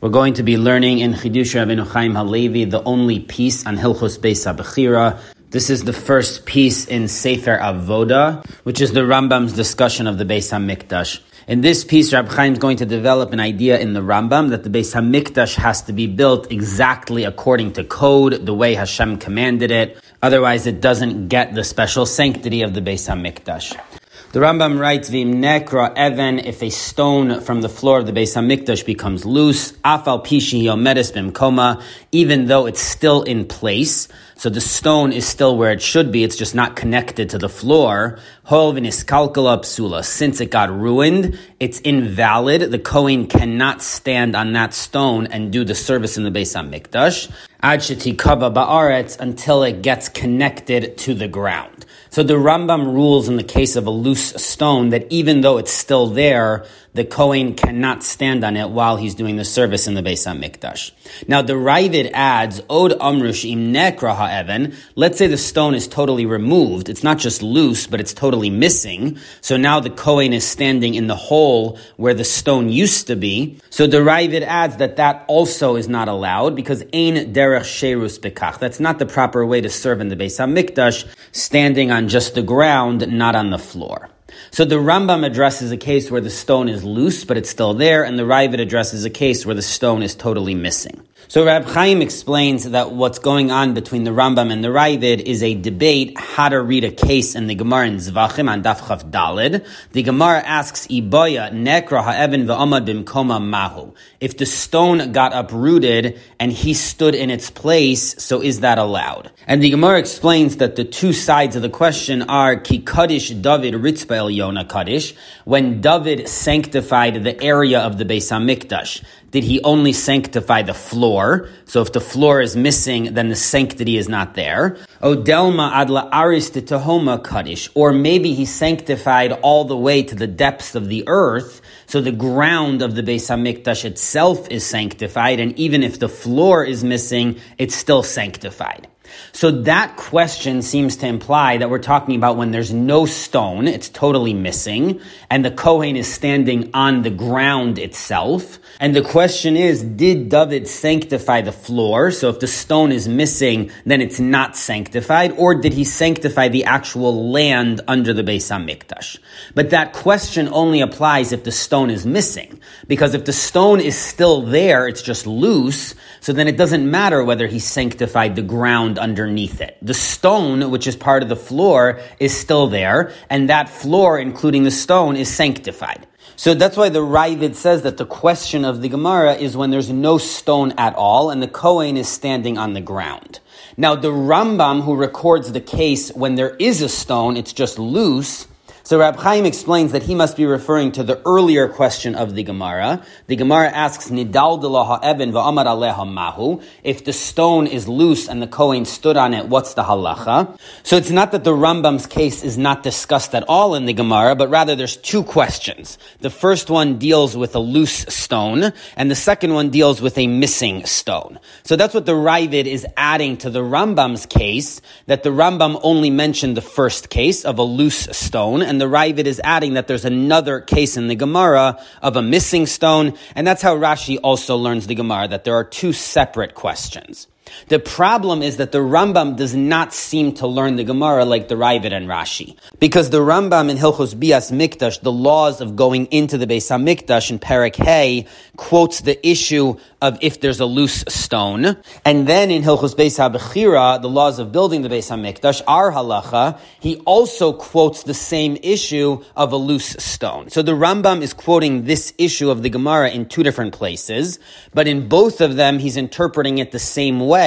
We're going to be learning in Chidush Rabbeinu Chaim Halevi the only piece on Hilchos Beis HaBechira. This is the first piece in Sefer Avoda, which is the Rambam's discussion of the Beis HaMikdash. In this piece, Rab Chaim is going to develop an idea in the Rambam that the Beis Hamikdash has to be built exactly according to code, the way Hashem commanded it. Otherwise, it doesn't get the special sanctity of the Beis Hamikdash. The Rambam writes, "Vim nekra even if a stone from the floor of the Beis Hamikdash becomes loose, afal pishi yomedes bimkoma, even though it's still in place, so the stone is still where it should be, it's just not connected to the floor. Since it got ruined, it's invalid. The Kohen cannot stand on that stone and do the service in the Beis Hamikdash. Ba'aretz until it gets connected to the ground. So the Rambam rules in the case of a loose stone that even though it's still there, the Kohen cannot stand on it while he's doing the service in the Beis HaMikdash. Now the Raavad adds, Od Amrush im nekra ha'even. Let's say the stone is totally removed. It's not just loose, but it's totally missing. So now the Kohen is standing in the hole where the stone used to be. So the Raavad adds that that also is not allowed because ein derech sherus bekach. That's not the proper way to serve in the Beis HaMikdash, standing on just the ground, not on the floor. So the Rambam addresses a case where the stone is loose, but it's still there, and the Raavad addresses a case where the stone is totally missing. So Rab Chaim explains that what's going on between the Rambam and the Raavad is a debate how to read a case in the Gemara in Zvachim on Daf Chav Dalid. The Gemara asks, Iboya nekra ha'even v'amad bimkoma mahu. If the stone got uprooted and he stood in its place, so is that allowed? And the Gemara explains that the two sides of the question are Ki Kaddish David Ritzbel Yona Kaddish, when David sanctified the area of the Beis HaMikdash did he only sanctify the floor? So if the floor is missing, then the sanctity is not there. Odelma adla aris tahoma kaddish. Or maybe he sanctified all the way to the depths of the earth. So the ground of the Beis HaMikdash itself is sanctified. And even if the floor is missing, it's still sanctified. So that question seems to imply that we're talking about when there's no stone, it's totally missing, and the Kohen is standing on the ground itself. And the question is, did David sanctify the floor? So if the stone is missing, then it's not sanctified, or did he sanctify the actual land under the Beis HaMikdash? But that question only applies if the stone is missing. Because if the stone is still there, it's just loose, so then it doesn't matter whether he sanctified the ground underneath it. The stone, which is part of the floor, is still there, and that floor, including the stone, is sanctified. So that's why the Raavad says that the question of the Gemara is when there's no stone at all and the Kohen is standing on the ground. Now the Rambam who records the case when there is a stone, it's just loose, so Rab Chaim explains that he must be referring to the earlier question of the Gemara. The Gemara asks, Nidal ha'eben va'amar aleha mahu. If the stone is loose and the Kohen stood on it, what's the halacha? So it's not that the Rambam's case is not discussed at all in the Gemara, but rather there's two questions. The first one deals with a loose stone, and the second one deals with a missing stone. So that's what the Raavad is adding to the Rambam's case, that the Rambam only mentioned the first case of a loose stone, and the Raavad is adding that there's another case in the Gemara of a missing stone, and that's how Rashi also learns the Gemara, that there are two separate questions. The problem is that the Rambam does not seem to learn the Gemara like the Raavad and Rashi. Because the Rambam in Hilchos Bias Mikdash, the laws of going into the Beis HaMikdash in Perek Hay, quotes the issue of if there's a loose stone. And then in Hilchos Beis HaBechira, the laws of building the Beis HaMikdash, our halacha, he also quotes the same issue of a loose stone. So the Rambam is quoting this issue of the Gemara in two different places, but in both of them, he's interpreting it the same way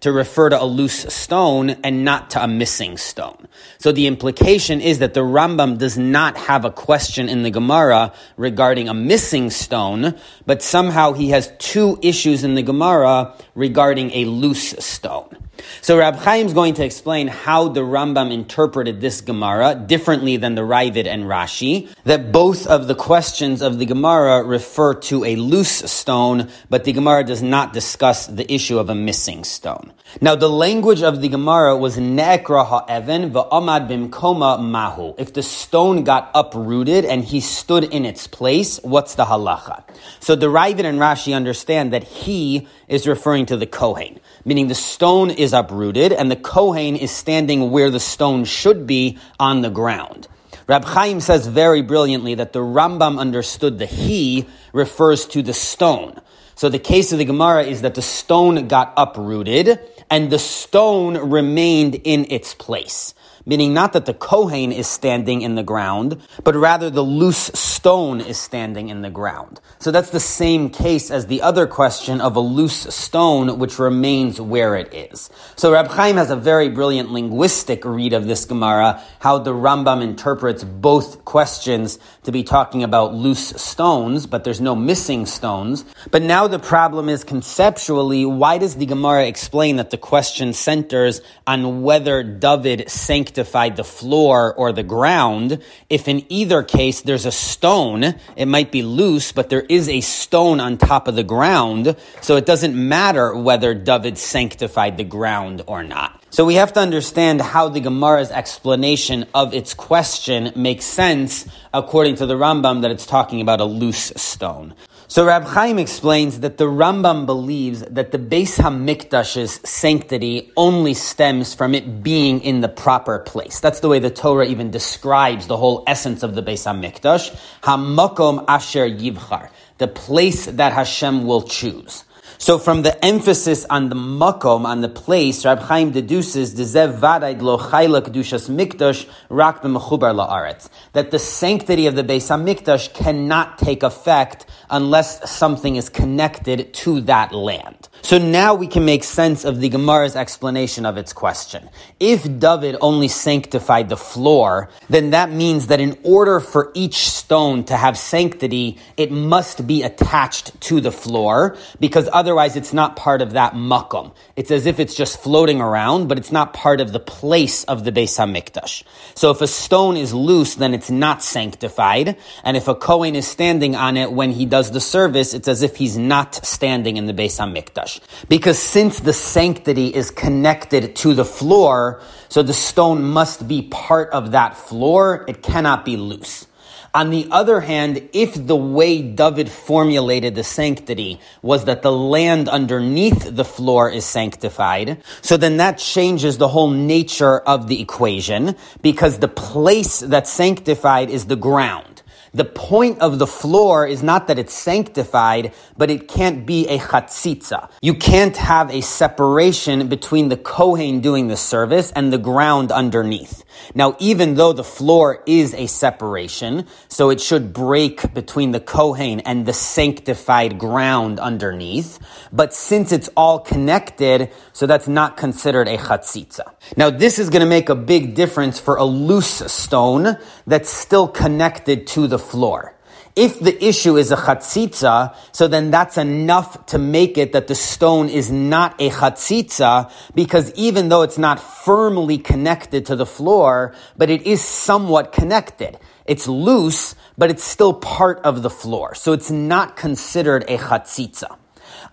to refer to a loose stone and not to a missing stone. So the implication is that the Rambam does not have a question in the Gemara regarding a missing stone, but somehow he has two issues in the Gemara regarding a loose stone. So Rab Chaim is going to explain how the Rambam interpreted this Gemara differently than the Raavad and Rashi, that both of the questions of the Gemara refer to a loose stone, but the Gemara does not discuss the issue of a missing stone. Now the language of the Gemara was Ne'ekra ha'even va'amad bimkoma mahu. If the stone got uprooted and he stood in its place, what's the halacha? So the Raavad and Rashi understand that he is referring to the Kohen, meaning the stone is uprooted and the Kohen is standing where the stone should be on the ground. Rab Chaim says very brilliantly that the Rambam understood the he refers to the stone. So the case of the Gemara is that the stone got uprooted and the stone remained in its place meaning not that the Kohen is standing in the ground, but rather the loose stone is standing in the ground. So that's the same case as the other question of a loose stone which remains where it is. So Rab Chaim has a very brilliant linguistic read of this Gemara, how the Rambam interprets both questions to be talking about loose stones, but there's no missing stones. But now the problem is conceptually, why does the Gemara explain that the question centers on whether David sanctified the floor or the ground. If in either case there's a stone, it might be loose, but there is a stone on top of the ground, so it doesn't matter whether David sanctified the ground or not. So we have to understand how the Gemara's explanation of its question makes sense according to the Rambam that it's talking about a loose stone. So Rab Chaim explains that the Rambam believes that the Beis Hamikdash's sanctity only stems from it being in the proper place. That's the way the Torah even describes the whole essence of the Beis Hamikdash. Hamakom asher yivchar, the place that Hashem will choose. So from the emphasis on the makom, on the place, Rab Chaim deduces zev vadayd lo chayla kedushas mikdash rak b'mechubar la'aretz. That the sanctity of the Beis HaMikdash cannot take effect unless something is connected to that land. So now we can make sense of the Gemara's explanation of its question. If David only sanctified the floor, then that means that in order for each stone to have sanctity, it must be attached to the floor, because otherwise it's not part of that makom. It's as if it's just floating around, but it's not part of the place of the Beis HaMikdash. So if a stone is loose, then it's not sanctified, and if a Kohen is standing on it when he does the service, it's as if he's not standing in the Beis HaMikdash. Because since the sanctity is connected to the floor, so the stone must be part of that floor, it cannot be loose. On the other hand, if the way David formulated the sanctity was that the land underneath the floor is sanctified, so then that changes the whole nature of the equation because the place that's sanctified is the ground. The point of the floor is not that it's sanctified, but it can't be a chatzitza. You can't have a separation between the Kohen doing the service and the ground underneath. Now, even though the floor is a separation, so it should break between the Kohen and the sanctified ground underneath, but since it's all connected, so that's not considered a chatzitza. Now, this is going to make a big difference for a loose stone that's still connected to the floor. If the issue is a chatzitza, so then that's enough to make it that the stone is not a chatzitza, because even though it's not firmly connected to the floor, but it is somewhat connected. It's loose, but it's still part of the floor. So it's not considered a chatzitza.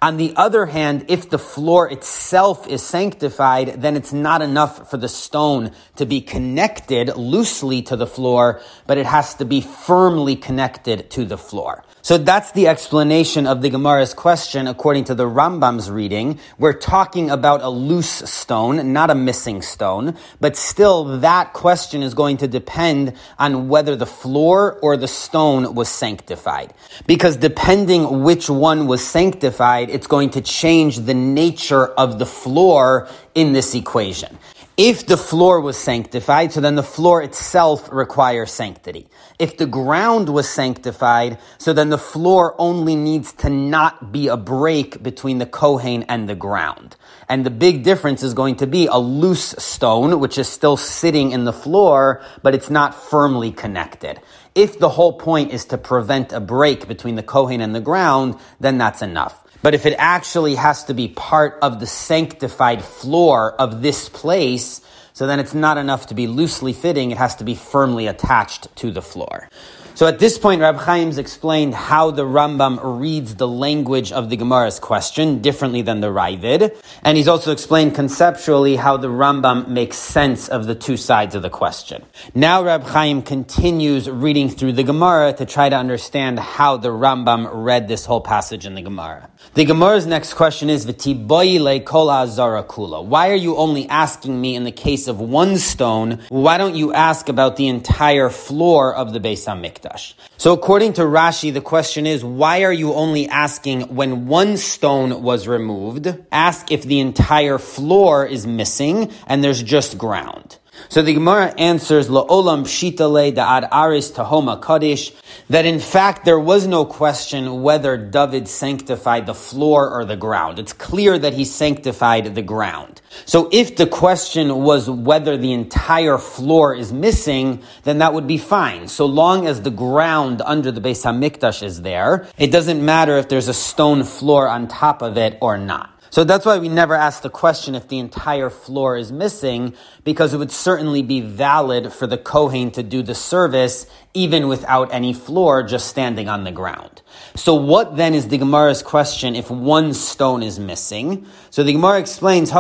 On the other hand, if the floor itself is sanctified, then it's not enough for the stone to be connected loosely to the floor, but it has to be firmly connected to the floor. So that's the explanation of the Gemara's question according to the Rambam's reading. We're talking about a loose stone, not a missing stone, but still that question is going to depend on whether the floor or the stone was sanctified. Because depending which one was sanctified, it's going to change the nature of the floor in this equation. If the floor was sanctified, so then the floor itself requires sanctity. If the ground was sanctified, so then the floor only needs to not be a break between the Kohen and the ground. And the big difference is going to be a loose stone, which is still sitting in the floor, but it's not firmly connected. If the whole point is to prevent a break between the Kohen and the ground, then that's enough. But if it actually has to be part of the sanctified floor of this place, so then it's not enough to be loosely fitting, it has to be firmly attached to the floor. So at this point, Rab Chaim's explained how the Rambam reads the language of the Gemara's question differently than the Raavad. And he's also explained conceptually how the Rambam makes sense of the two sides of the question. Now Rab Chaim continues reading through the Gemara to try to understand how the Rambam read this whole passage in the Gemara. The Gemara's next question is, V'tiboyi kol kula. Why are you only asking me in the case of one stone? Why don't you ask about the entire floor of the Beis HaMikdash? Mikdash. So according to Rashi, the question is, why are you only asking when one stone was removed? Ask if the entire floor is missing and there's just ground. So the Gemara answers, La'olam pshitale da'ad aris tahoma kaddish, that in fact there was no question whether David sanctified the floor or the ground. It's clear that he sanctified the ground. So if the question was whether the entire floor is missing, then that would be fine. So long as the ground under the Beis HaMikdash is there, it doesn't matter if there's a stone floor on top of it or not. So that's why we never ask the question if the entire floor is missing, because it would certainly be valid for the Kohen to do the service even without any floor, just standing on the ground. So what then is the Gemara's question if one stone is missing? So the Gemara explains,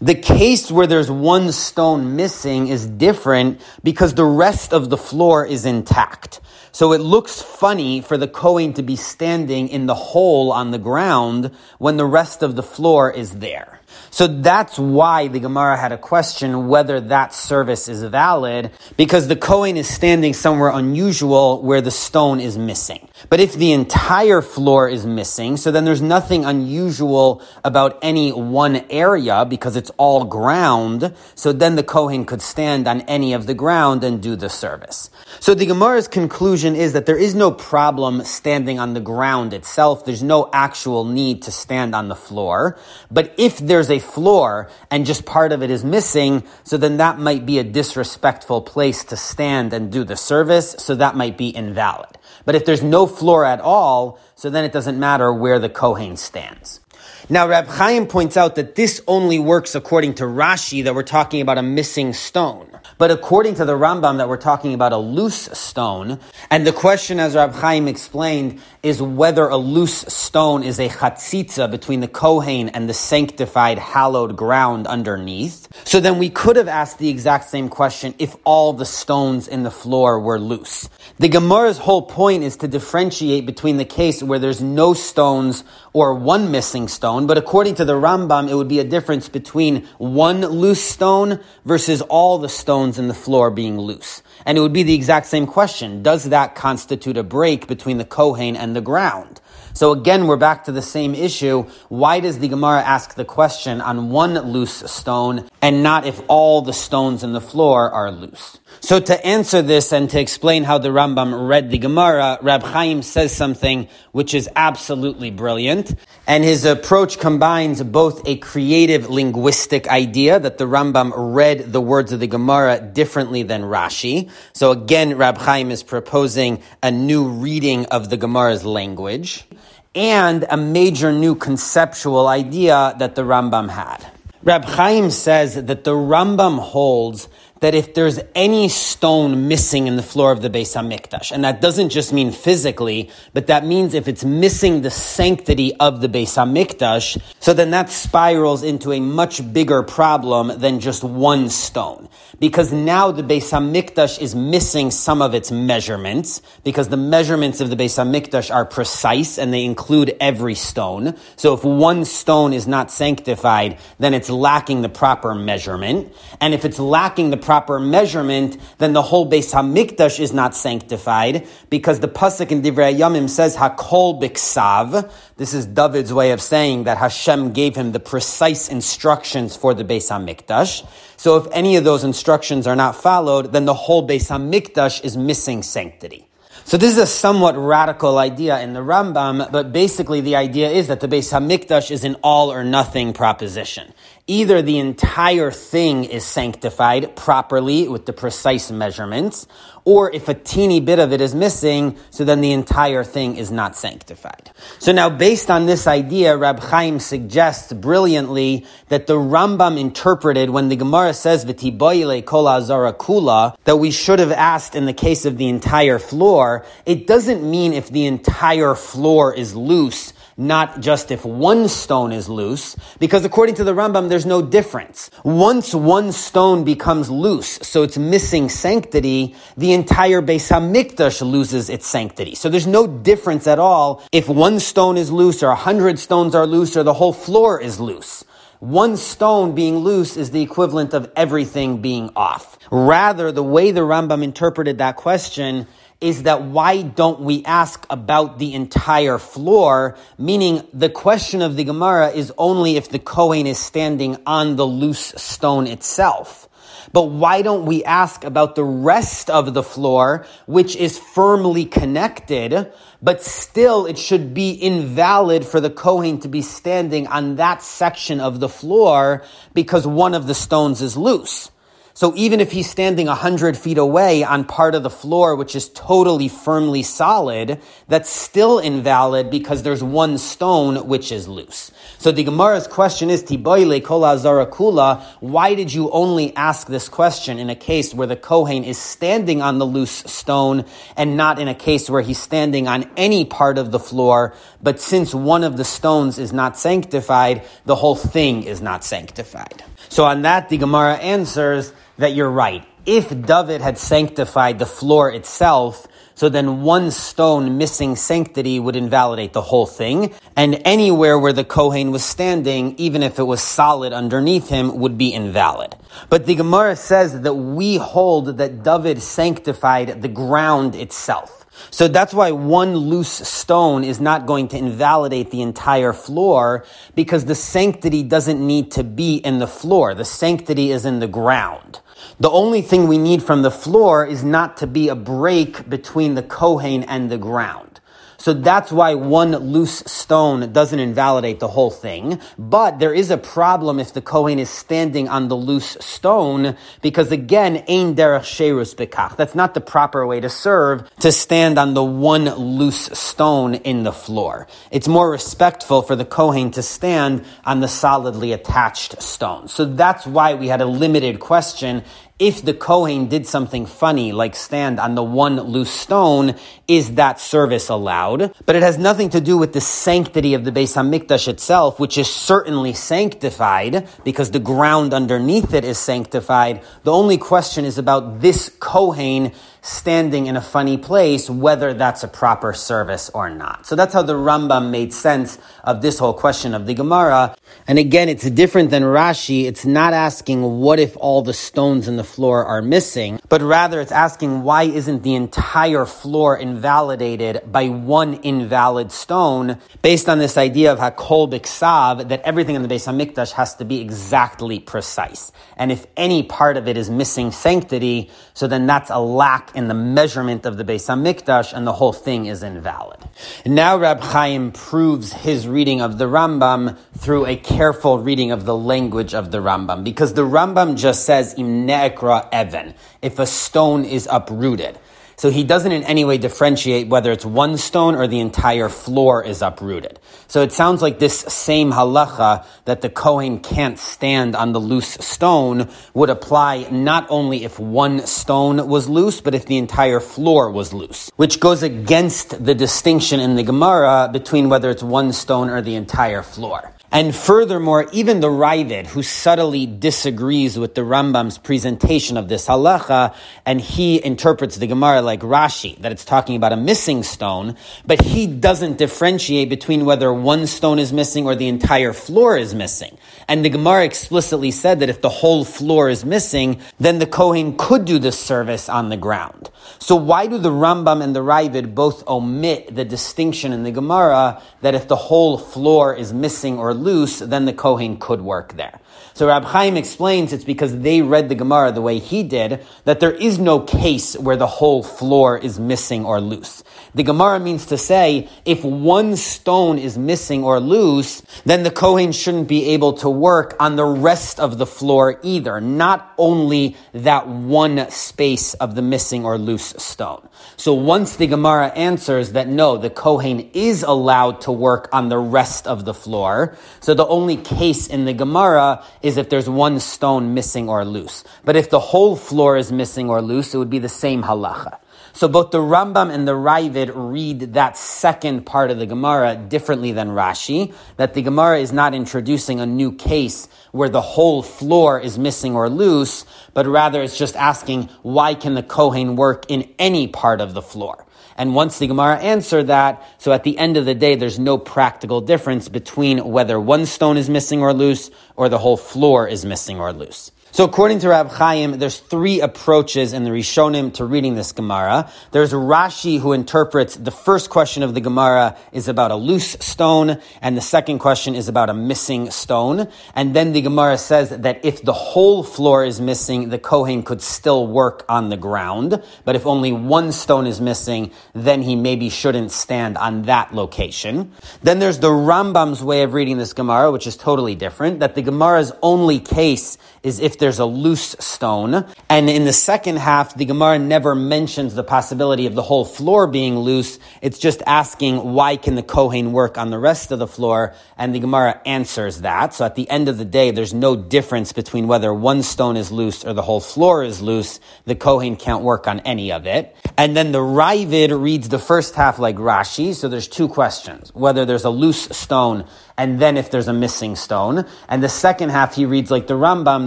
The case where there's one stone missing is different because the rest of the floor is intact. So it looks funny for the Kohen to be standing in the hole on the ground when the rest of the floor is there. So that's why the Gemara had a question whether that service is valid, because the Kohen is standing somewhere unusual where the stone is missing. But if the entire floor is missing, so then there's nothing unusual about any one area because it's all ground, so then the Kohen could stand on any of the ground and do the service. So the Gemara's conclusion is that there is no problem standing on the ground itself. There's no actual need to stand on the floor. But if there's a floor and just part of it is missing, so then that might be a disrespectful place to stand and do the service, so that might be invalid. But if there's no floor at all, so then it doesn't matter where the Kohen stands. Now, Rab Chaim points out that this only works according to Rashi, that we're talking about a missing stone. But according to the Rambam, that we're talking about a loose stone. And the question, as Rab Chaim explained, is whether a loose stone is a chatzitza between the Kohen and the sanctified, hallowed ground underneath. So then we could have asked the exact same question if all the stones in the floor were loose. The Gemara's whole point is to differentiate between the case where there's no stones or one missing stone, but according to the Rambam, it would be a difference between one loose stone versus all the stones in the floor being loose. And it would be the exact same question. Does that constitute a break between the Kohen and the ground? So again, we're back to the same issue. Why does the Gemara ask the question on one loose stone and not if all the stones in the floor are loose? So to answer this and to explain how the Rambam read the Gemara, Rab Chaim says something which is absolutely brilliant. And his approach combines both a creative linguistic idea that the Rambam read the words of the Gemara differently than Rashi. So again, Rab Chaim is proposing a new reading of the Gemara's language and a major new conceptual idea that the Rambam had. Rab Chaim says that the Rambam holds that if there's any stone missing in the floor of the Beis Hamikdash, and that doesn't just mean physically, but that means if it's missing the sanctity of the Beis Hamikdash, so then that spirals into a much bigger problem than just one stone. Because now the Beis Hamikdash is missing some of its measurements, because the measurements of the Beis Hamikdash are precise and they include every stone. So if one stone is not sanctified, then it's lacking the proper measurement. And if it's lacking the proper measurement, then the whole Beis Hamikdash is not sanctified because the pasuk in Divrei Yamim says Hakol Biksav. This is David's way of saying that Hashem gave him the precise instructions for the Beis Hamikdash. So if any of those instructions are not followed, then the whole Beis Hamikdash is missing sanctity. So this is a somewhat radical idea in the Rambam, but basically the idea is that the Beis Hamikdash is an all or nothing proposition. Either the entire thing is sanctified properly with the precise measurements, or if a teeny bit of it is missing, so then the entire thing is not sanctified. So now, based on this idea, Rab Chaim suggests brilliantly that the Rambam interpreted when the Gemara says "V'tiboyle kol azara kula" that we should have asked in the case of the entire floor. It doesn't mean if the entire floor is loose not just if one stone is loose, because according to the Rambam, there's no difference. Once one stone becomes loose, so it's missing sanctity, the entire Beis Hamikdash loses its sanctity. So there's no difference at all if one stone is loose or a hundred stones are loose or the whole floor is loose. One stone being loose is the equivalent of everything being off. Rather, the way the Rambam interpreted that question is that why don't we ask about the entire floor? Meaning the question of the Gemara is only if the Kohen is standing on the loose stone itself. But why don't we ask about the rest of the floor, which is firmly connected, but still it should be invalid for the Kohen to be standing on that section of the floor because one of the stones is loose. So even if he's standing a hundred feet away on part of the floor, which is totally firmly solid, that's still invalid because there's one stone which is loose. So the Gemara's question is, Tiboile kola zarakula, why did you only ask this question in a case where the Kohen is standing on the loose stone and not in a case where he's standing on any part of the floor, but since one of the stones is not sanctified, the whole thing is not sanctified. So on that, the Gemara answers, that you're right. If David had sanctified the floor itself, so then one stone missing sanctity would invalidate the whole thing, and anywhere where the Kohen was standing, even if it was solid underneath him, would be invalid. But the Gemara says that we hold that David sanctified the ground itself. So that's why one loose stone is not going to invalidate the entire floor because the sanctity doesn't need to be in the floor. The sanctity is in the ground. The only thing we need from the floor is not to be a break between the Kohen and the ground. So that's why one loose stone doesn't invalidate the whole thing. But there is a problem if the Kohen is standing on the loose stone, because again, ein derech sherus bekach. That's not the proper way to serve, to stand on the one loose stone in the floor. It's more respectful for the Kohen to stand on the solidly attached stone. So that's why we had a limited question if the Kohen did something funny, like stand on the one loose stone, is that service allowed? But it has nothing to do with the sanctity of the Beis Hamikdash itself, which is certainly sanctified because the ground underneath it is sanctified. The only question is about this Kohen standing in a funny place, whether that's a proper service or not. So that's how the Rambam made sense of this whole question of the Gemara. And again, it's different than Rashi. It's not asking what if all the stones in the floor are missing, but rather it's asking why isn't the entire floor invalidated by one invalid stone based on this idea of Hakol Biksav that everything in the Beis Hamikdash has to be exactly precise. And if any part of it is missing sanctity, so then that's a lack in the measurement of the Beis Hamikdash, and the whole thing is invalid. Now Rab Chaim proves his reading of the Rambam through a careful reading of the language of the Rambam, because the Rambam just says im ne'ekra even, if a stone is uprooted. So he doesn't in any way differentiate whether it's one stone or the entire floor is uprooted. So it sounds like this same halacha that the Kohen can't stand on the loose stone would apply not only if one stone was loose, but if the entire floor was loose, which goes against the distinction in the Gemara between whether it's one stone or the entire floor. And furthermore, even the Raavad, who subtly disagrees with the Rambam's presentation of this halacha, and he interprets the Gemara like Rashi, that it's talking about a missing stone, but he doesn't differentiate between whether one stone is missing or the entire floor is missing. And the Gemara explicitly said that if the whole floor is missing, then the Kohen could do the service on the ground. So why do the Rambam and the Raavad both omit the distinction in the Gemara that if the whole floor is missing or loose, then the Kohen could work there. So Rab Chaim explains it's because they read the Gemara the way he did, that there is no case where the whole floor is missing or loose. The Gemara means to say, if one stone is missing or loose, then the Kohen shouldn't be able to work on the rest of the floor either, not only that one space of the missing or loose stone. So once the Gemara answers that no, the Kohen is allowed to work on the rest of the floor, so the only case in the Gemara is if there's one stone missing or loose. But if the whole floor is missing or loose, it would be the same halacha. So both the Rambam and the Raavad read that second part of the Gemara differently than Rashi, that the Gemara is not introducing a new case where the whole floor is missing or loose, but rather it's just asking why can the Kohen work in any part of the floor? And once the Gemara answered that, so at the end of the day, there's no practical difference between whether one stone is missing or loose or the whole floor is missing or loose. So according to Rab Chaim, there's three approaches in the Rishonim to reading this Gemara. There's Rashi who interprets the first question of the Gemara is about a loose stone, and the second question is about a missing stone. And then the Gemara says that if the whole floor is missing, the Kohen could still work on the ground. But if only one stone is missing, then he maybe shouldn't stand on that location. Then there's the Rambam's way of reading this Gemara, which is totally different, that the Gemara's only case is if there's a loose stone. And in the second half, the Gemara never mentions the possibility of the whole floor being loose. It's just asking why can the Kohen work on the rest of the floor? And the Gemara answers that. So at the end of the day, there's no difference between whether one stone is loose or the whole floor is loose. The Kohen can't work on any of it. And then the Raavad reads the first half like Rashi. So there's two questions. Whether there's a loose stone and then if there's a missing stone. And the second half he reads like the Rambam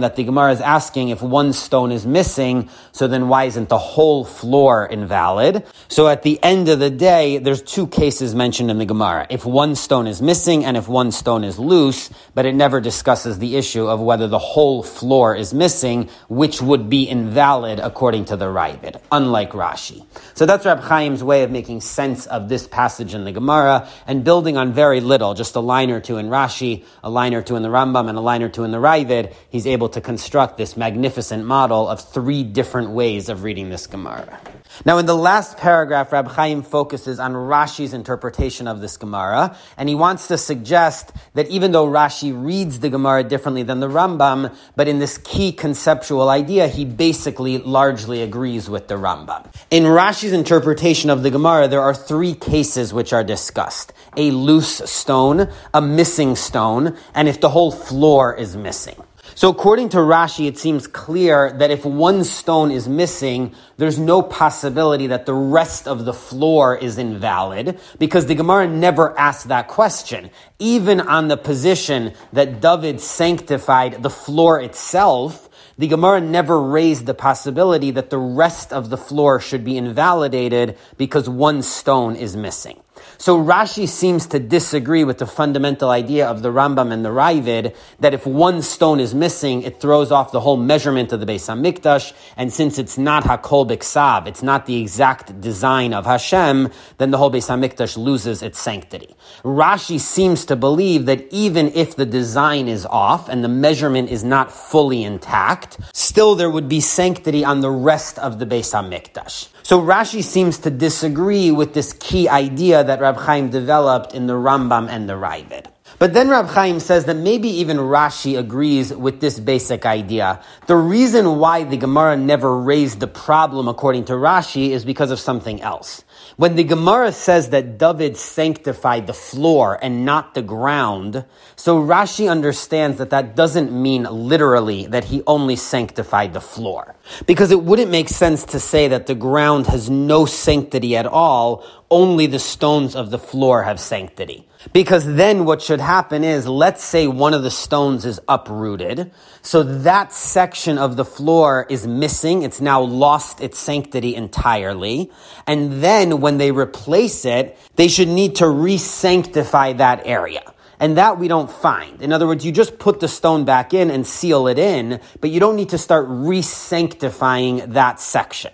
that the Gemara is asking if one stone is missing, so then why isn't the whole floor invalid? So at the end of the day, there's two cases mentioned in the Gemara. If one stone is missing and if one stone is loose, but it never discusses the issue of whether the whole floor is missing, which would be invalid according to the Raavad, unlike Rashi. So that's Rab Chaim's way of making sense of this passage in the Gemara and building on very little, just a line or or two in Rashi, a line or two in the Rambam, and a line or two in the Raavad, he's able to construct this magnificent model of three different ways of reading this Gemara. Now, in the last paragraph, Rab Chaim focuses on Rashi's interpretation of this Gemara, and he wants to suggest that even though Rashi reads the Gemara differently than the Rambam, but in this key conceptual idea, he basically largely agrees with the Rambam. In Rashi's interpretation of the Gemara, there are three cases which are discussed a loose stone, a missing stone, and if the whole floor is missing. So according to Rashi, it seems clear that if one stone is missing, there's no possibility that the rest of the floor is invalid because the Gemara never asked that question. Even on the position that David sanctified the floor itself, the Gemara never raised the possibility that the rest of the floor should be invalidated because one stone is missing. So Rashi seems to disagree with the fundamental idea of the Rambam and the Raavad that if one stone is missing, it throws off the whole measurement of the Beis Hamikdash, and since it's not Hakol Biksav, it's not the exact design of Hashem, then the whole Beis Hamikdash loses its sanctity. Rashi seems to believe that even if the design is off and the measurement is not fully intact, still there would be sanctity on the rest of the Beis Hamikdash. So Rashi seems to disagree with this key idea that Rab Chaim developed in the Rambam and the Raavad. But then Rab Chaim says that maybe even Rashi agrees with this basic idea. The reason why the Gemara never raised the problem according to Rashi is because of something else. When the Gemara says that David sanctified the floor and not the ground, so Rashi understands that that doesn't mean literally that he only sanctified the floor. Because it wouldn't make sense to say that the ground has no sanctity at all, only the stones of the floor have sanctity. Because then what should happen is, let's say one of the stones is uprooted. So that section of the floor is missing. It's now lost its sanctity entirely. And then when they replace it, they should need to re-sanctify that area. And that we don't find. In other words, you just put the stone back in and seal it in, but you don't need to start re-sanctifying that section.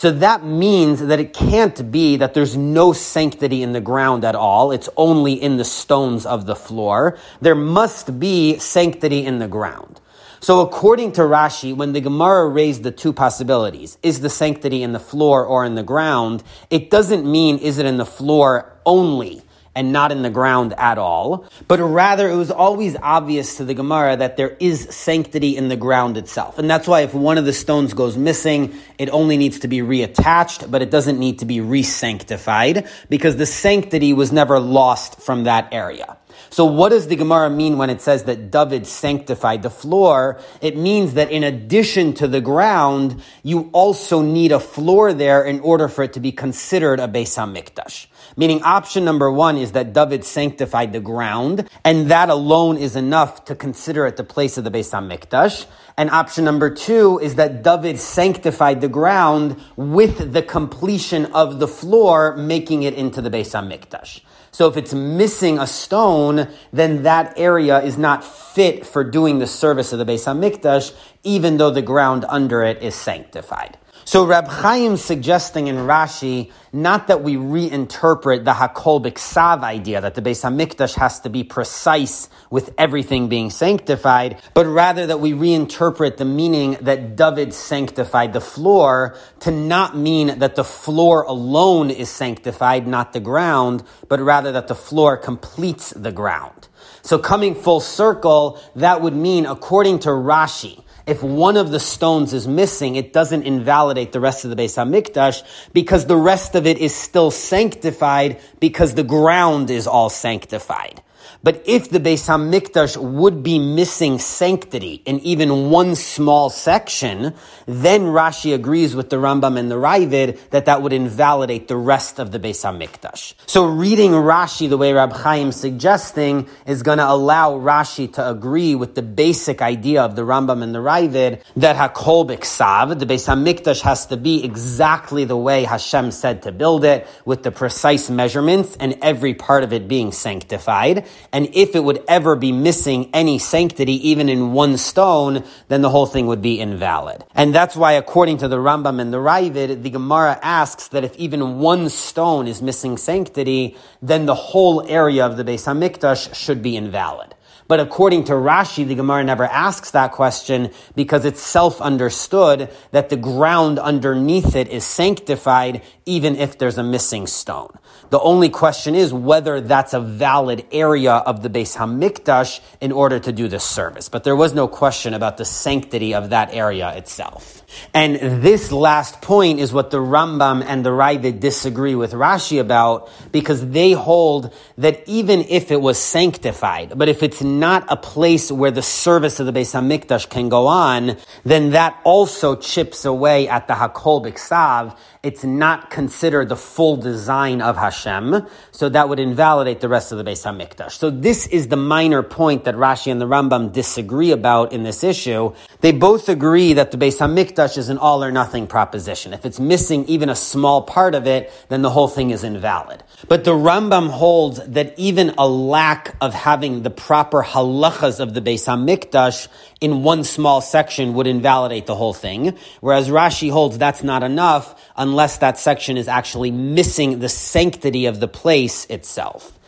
So that means that it can't be that there's no sanctity in the ground at all. It's only in the stones of the floor. There must be sanctity in the ground. So according to Rashi, when the Gemara raised the two possibilities, is the sanctity in the floor or in the ground, it doesn't mean is it in the floor only and not in the ground at all, but rather it was always obvious to the Gemara that there is sanctity in the ground itself. And that's why if one of the stones goes missing, it only needs to be reattached, but it doesn't need to be re-sanctified because the sanctity was never lost from that area. So what does the Gemara mean when it says that David sanctified the floor? It means that in addition to the ground, you also need a floor there in order for it to be considered a Beis HaMikdash. Meaning option number one is that David sanctified the ground, and that alone is enough to consider it the place of the Beis HaMikdash. And option number two is that David sanctified the ground with the completion of the floor, making it into the Beis HaMikdash. So if it's missing a stone, then that area is not fit for doing the service of the Beis HaMikdash, even though the ground under it is sanctified. So Rab Chaim suggesting in Rashi not that we reinterpret the Hakol Biksav idea that the Beis Hamikdash has to be precise with everything being sanctified, but rather that we reinterpret the meaning that David sanctified the floor to not mean that the floor alone is sanctified, not the ground, but rather that the floor completes the ground. So coming full circle, that would mean, according to Rashi, if one of the stones is missing, it doesn't invalidate the rest of the Beis Hamikdash because the rest of it is still sanctified because the ground is all sanctified. But if the Beis Hamikdash would be missing sanctity in even one small section, then Rashi agrees with the Rambam and the Raavad that that would invalidate the rest of the Beis Hamikdash. So reading Rashi the way Rab Chaim suggesting is going to allow Rashi to agree with the basic idea of the Rambam and the Raavad that Hakol Biksav, the Beis Hamikdash has to be exactly the way Hashem said to build it, with the precise measurements and every part of it being sanctified. And if it would ever be missing any sanctity, even in one stone, then the whole thing would be invalid. And that's why, according to the Rambam and the Raavad, the Gemara asks that if even one stone is missing sanctity, then the whole area of the Beis Hamikdash should be invalid. But according to Rashi, the Gemara never asks that question because it's self understood that the ground underneath it is sanctified even if there's a missing stone. The only question is whether that's a valid area of the Beis Hamikdash in order to do the service. But there was no question about the sanctity of that area itself. And this last point is what the Rambam and the Raavad disagree with Rashi about because they hold that even if it was sanctified, but if it's not a place where the service of the Beis Hamikdash can go on, then that also chips away at the Hakol Biksav it's not considered the full design of Hashem, so that would invalidate the rest of the Beis Hamikdash. So this is the minor point that Rashi and the Rambam disagree about in this issue. They both agree that the Beis Hamikdash is an all or nothing proposition. If it's missing even a small part of it, then the whole thing is invalid. But the Rambam holds that even a lack of having the proper halachas of the Beis Hamikdash in one small section would invalidate the whole thing, whereas Rashi holds that's not enough unless that section is actually missing the sanctity of the place itself.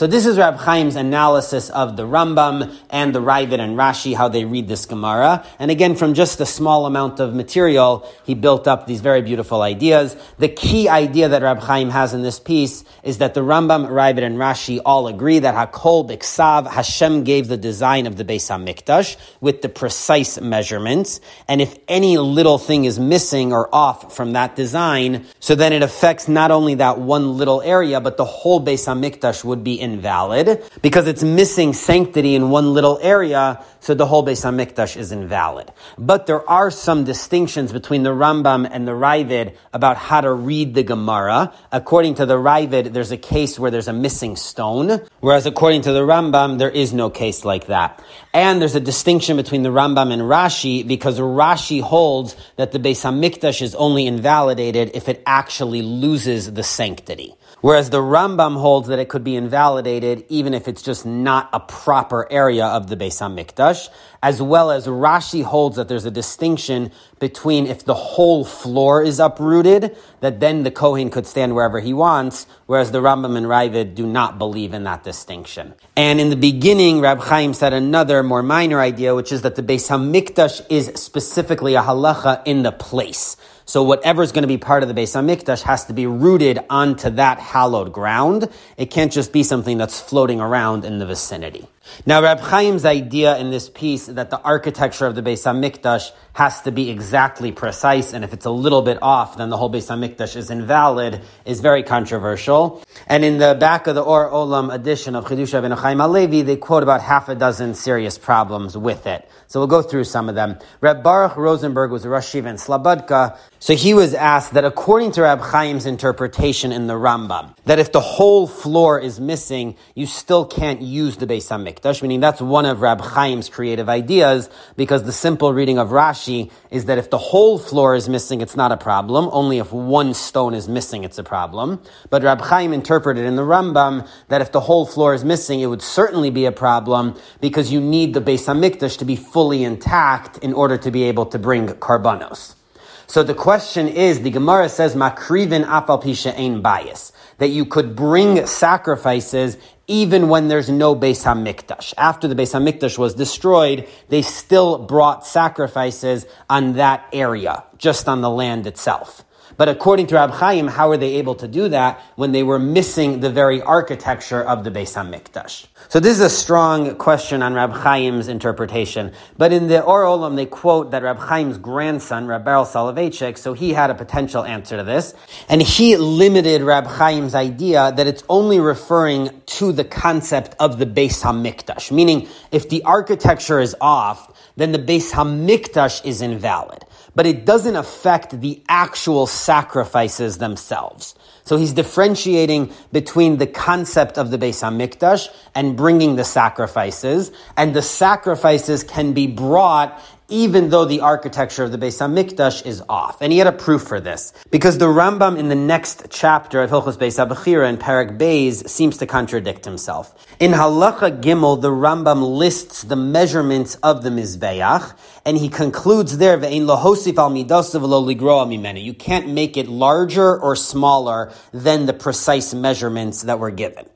So this is Rab Chaim's analysis of the Rambam and the Raavad and Rashi, how they read this Gemara. And again, from just a small amount of material, he built up these very beautiful ideas. The key idea that Rab Chaim has in this piece is that the Rambam, Raavad, and Rashi all agree that Hakol Biksav, Hashem gave the design of the Beis HaMikdash with the precise measurements. And if any little thing is missing or off from that design, so then it affects not only that one little area, but the whole Beis HaMikdash would be invalid because it's missing sanctity in one little area, so the whole Beis Hamikdash is invalid. But there are some distinctions between the Rambam and the Raavad about how to read the Gemara. According to the Raavad, there's a case where there's a missing stone, whereas according to the Rambam, there is no case like that. And there's a distinction between the Rambam and Rashi because Rashi holds that the Beis Hamikdash is only invalidated if it actually loses the sanctity. Whereas the Rambam holds that it could be invalidated even if it's just not a proper area of the Beis Hamikdash, as well as Rashi holds that there's a distinction between if the whole floor is uprooted, that then the Kohen could stand wherever he wants, whereas the Rambam and Raavad do not believe in that distinction. And in the beginning, Rab Chaim said another more minor idea, which is that the Beis Hamikdash is specifically a halacha in the place. So whatever is going to be part of the Beis Hamikdash has to be rooted onto that hallowed ground. It can't just be something that's floating around in the vicinity. Now, Rab Chaim's idea in this piece that the architecture of the Beis Hamikdash has to be exactly precise, and if it's a little bit off, then the whole Beis Hamikdash is invalid, is very controversial. And in the back of the Or Olam edition of Chidusha ben Chaim Halevi, they quote about half a dozen serious problems with it. So we'll go through some of them. Reb Baruch Rosenberg was a Yeshiva in Slobodka, so he was asked that according to Rab Chaim's interpretation in the Rambam, that if the whole floor is missing, you still can't use the Beis Hamikdash, meaning that's one of Rab Chaim's creative ideas, because the simple reading of Rashi is that if the whole floor is missing, it's not a problem. Only if one stone is missing, it's a problem. But Rab Chaim interpreted in the Rambam that if the whole floor is missing, it would certainly be a problem, because you need the Beis Hamikdash to be fully intact in order to be able to bring karbanos. So the question is, the Gemara says, makrivin afal pisha ein bias, that you could bring sacrifices even when there's no Beis Hamikdash. After the Beis Hamikdash was destroyed, they still brought sacrifices on that area, just on the land itself. But according to Rab Chaim, how were they able to do that when they were missing the very architecture of the Beis Hamikdash? So this is a strong question on Rab Chaim's interpretation. But in the Or Olam, they quote that Rab Chaim's grandson, Rab Beryl Soloveitchik, so he had a potential answer to this, and he limited Rab Chaim's idea that it's only referring to the concept of the Beis Hamikdash, meaning if the architecture is off, then the Beis Hamikdash is invalid but it doesn't affect the actual sacrifices themselves. So he's differentiating between the concept of the Beis Hamikdash and bringing the sacrifices, and the sacrifices can be brought even though the architecture of the Beis Hamikdash is off. And he had a proof for this. Because the Rambam in the next chapter of Hilchos Beis HaBechira in Perek Beis seems to contradict himself. In Halacha Gimel, the Rambam lists the measurements of the Mizbeach, and he concludes there, Ve'in lohosif al mimenu. You can't make it larger or smaller than the precise measurements that were given.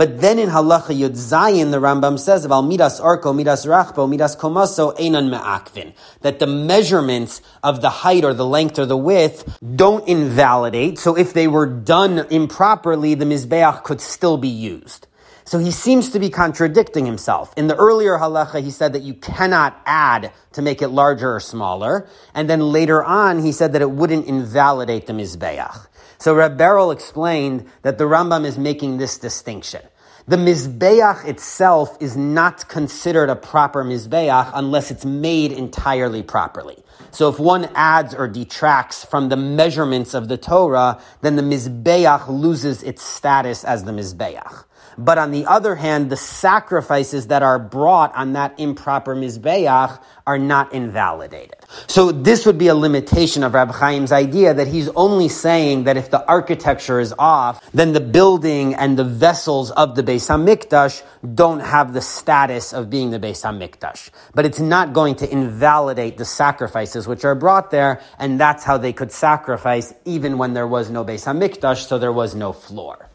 But then in Halacha Yud Zayin, the Rambam says Midas Arko, Midas Rachbo, Midas Komaso, Einan Me'akvin. That the measurements of the height or the length or the width don't invalidate. So if they were done improperly, the Mizbeach could still be used. So he seems to be contradicting himself. In the earlier halacha, he said that you cannot add to make it larger or smaller. And then later on, he said that it wouldn't invalidate the Mizbeach. So Reb Beryl explained that the Rambam is making this distinction. The Mizbeach itself is not considered a proper Mizbeach unless it's made entirely properly. So if one adds or detracts from the measurements of the Torah, then the Mizbeach loses its status as the Mizbeach. But on the other hand, the sacrifices that are brought on that improper Mizbeach are not invalidated. So this would be a limitation of Rab Chaim's idea that he's only saying that if the architecture is off, then the building and the vessels of the Beis HaMikdash don't have the status of being the Beis HaMikdash. But it's not going to invalidate the sacrifices which are brought there, and that's how they could sacrifice even when there was no Beis HaMikdash, so there was no floor.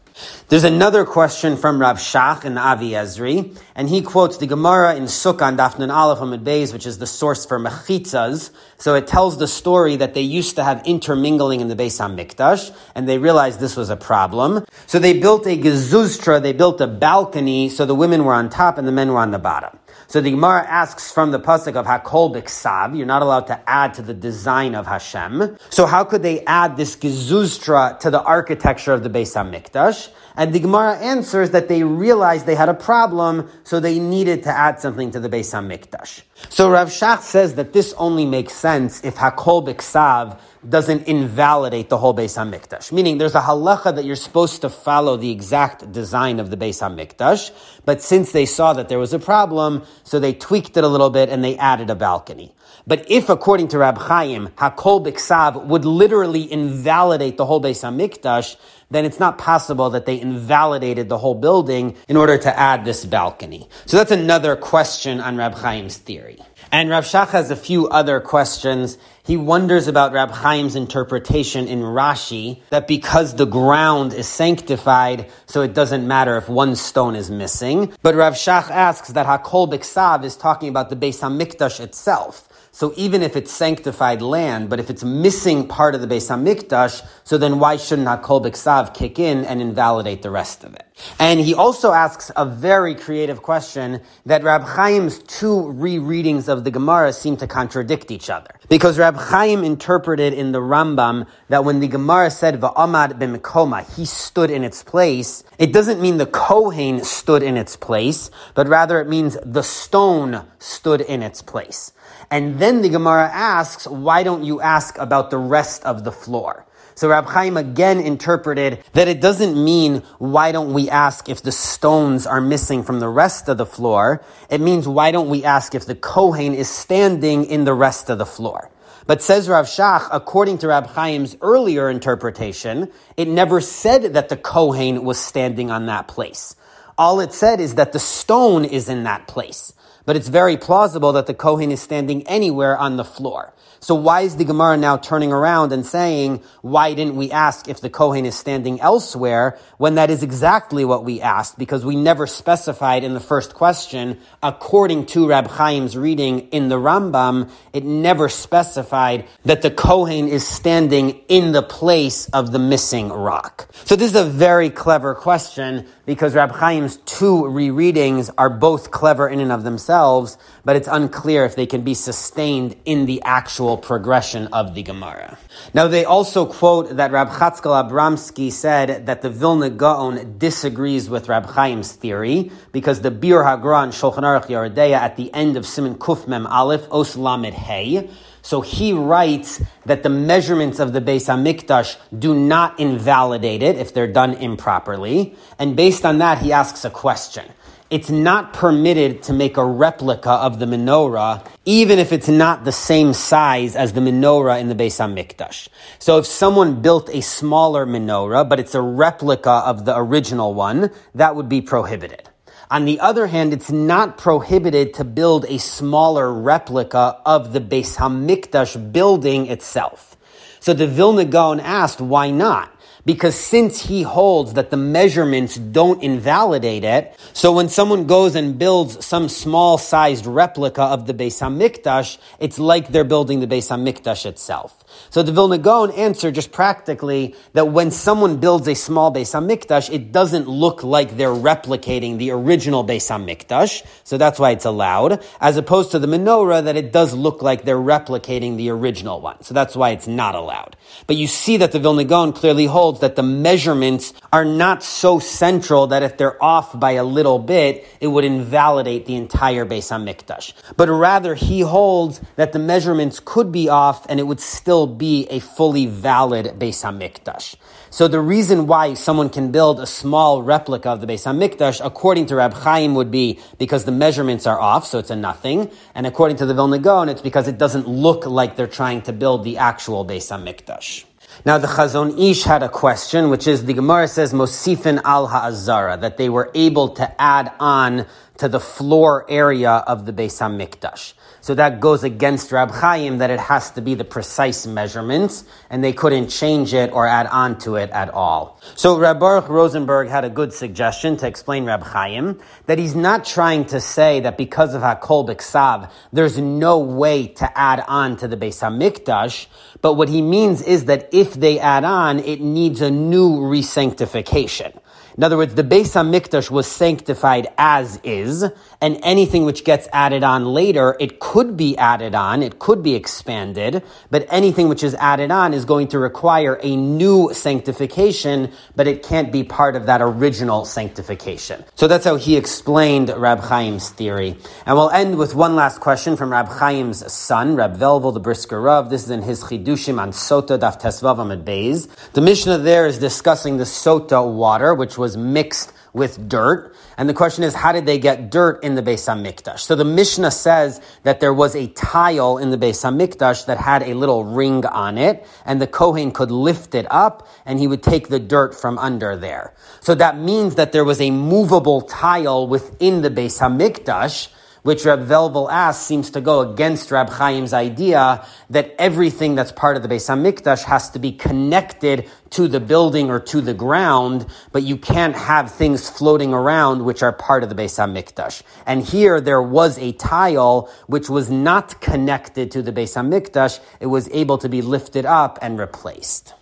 There's another question from Rav Shach the Avi Ezri, and he quotes the Gemara in Sukkah and Daf Nun Aleph Amud Beis, which is the source for mechitzas. So it tells the story that they used to have intermingling in the Beis HaMikdash, and they realized this was a problem. So they built a gezuztra, they built a balcony, so the women were on top and the men were on the bottom. So the Gemara asks from the pasuk of Hakol Biksav, you're not allowed to add to the design of Hashem. So how could they add this gezuztra to the architecture of the Beis Hamikdash? And the Gemara answers that they realized they had a problem, so they needed to add something to the Beis Hamikdash. So Rav Shach says that this only makes sense if Hakol Biksav doesn't invalidate the whole Beis Hamikdash. Meaning, there's a halacha that you're supposed to follow the exact design of the Beis Hamikdash, but since they saw that there was a problem, so they tweaked it a little bit and they added a balcony. But if, according to Rab Chaim, Hakol Biksav would literally invalidate the whole Beis Hamikdash, then it's not possible that they invalidated the whole building in order to add this balcony. So that's another question on Rab Chaim's theory. And Rav Shach has a few other questions. He wonders about Rab Chaim's interpretation in Rashi that because the ground is sanctified, so it doesn't matter if one stone is missing. But Rav Shach asks that Hakol Biksav is talking about the Beis Hamikdash itself. So even if it's sanctified land, but if it's missing part of the Beis Hamikdash, so then why shouldn't Hakol Biksav kick in and invalidate the rest of it? And he also asks a very creative question that Rab Chaim's two rereadings of the Gemara seem to contradict each other. Because Rab Chaim interpreted in the Rambam that when the Gemara said Va'amad b'mekoma, he stood in its place, it doesn't mean the Kohen stood in its place, but rather it means the stone stood in its place. And then the Gemara asks, why don't you ask about the rest of the floor? So Rab Chaim again interpreted that it doesn't mean why don't we ask if the stones are missing from the rest of the floor. It means why don't we ask if the Kohen is standing in the rest of the floor. But says Rav Shach, according to Rab Chaim's earlier interpretation, it never said that the Kohen was standing on that place. All it said is that the stone is in that place. But it's very plausible that the Kohen is standing anywhere on the floor. So why is the Gemara now turning around and saying, why didn't we ask if the Kohen is standing elsewhere when that is exactly what we asked because we never specified in the first question, according to Rab Chaim's reading in the Rambam, it never specified that the Kohen is standing in the place of the missing rock. So this is a very clever question because Rab Chaim's two rereadings are both clever in and of themselves, but it's unclear if they can be sustained in the actual progression of the Gemara. Now they also quote that Rab Chatzkel Abramsky said that the Vilna Gaon disagrees with Rab Chaim's theory because the Biur Hagra and Shulchan Aruch Yoreh at the end of Simon Kuf Mem Aleph Os Lamed Hey. So he writes that the measurements of the Beis Hamikdash do not invalidate it if they're done improperly. And based on that, he asks a question it's not permitted to make a replica of the menorah, even if it's not the same size as the menorah in the Beis Hamikdash. So if someone built a smaller menorah, but it's a replica of the original one, that would be prohibited. On the other hand, it's not prohibited to build a smaller replica of the Beis Hamikdash building itself. So the Vilna Gaon asked, why not? Because since he holds that the measurements don't invalidate it, so when someone goes and builds some small sized replica of the Beis Hamikdash, it's like they're building the Beis Hamikdash itself. So the Vilna Gaon answered just practically that when someone builds a small Beis Hamikdash, it doesn't look like they're replicating the original Beis Hamikdash, so that's why it's allowed, as opposed to the menorah that it does look like they're replicating the original one, so that's why it's not allowed. But you see that the Vilna Gaon clearly holds that the measurements are not so central that if they're off by a little bit, it would invalidate the entire Beis Hamikdash. But rather, he holds that the measurements could be off and it would still be a fully valid Beis Hamikdash. So the reason why someone can build a small replica of the Beis Hamikdash, according to Rab Chaim, would be because the measurements are off, so it's a nothing. And according to the Vilna Gaon, it's because it doesn't look like they're trying to build the actual Beis Hamikdash. Now the Chazon Ish had a question, which is the Gemara says Mosifin al Ha'azara, that they were able to add on to the floor area of the Beis Hamikdash. So that goes against Rab Chaim that it has to be the precise measurements, and they couldn't change it or add on to it at all. So Rab Baruch Rosenberg had a good suggestion to explain Rab Chaim that he's not trying to say that because of Hakol Biksav, there's no way to add on to the Beis Hamikdash, but what he means is that if they add on, it needs a new resanctification. In other words, the Beis Hamikdash was sanctified as is, and anything which gets added on later, it could be added on, it could be expanded, but anything which is added on is going to require a new sanctification, but it can't be part of that original sanctification. So that's how he explained Rab Chaim's theory. And we'll end with one last question from Rab Chaim's son, Rab Velvel, the Brisker Rav. This is in his Chidushim on Sota Daf Tesvav Amud Beis. The Mishnah there is discussing the Sota water, which was mixed with dirt. And the question is, how did they get dirt in the Beis HaMikdash? So the Mishnah says that there was a tile in the Beis HaMikdash that had a little ring on it, and the Kohen could lift it up, and he would take the dirt from under there. So that means that there was a movable tile within the Beis HaMikdash, which Reb Velvel asks seems to go against Rab Chaim's idea that everything that's part of the Beis Hamikdash has to be connected to the building or to the ground, but you can't have things floating around which are part of the Beis Hamikdash. And here there was a tile which was not connected to the Beis Hamikdash; it was able to be lifted up and replaced.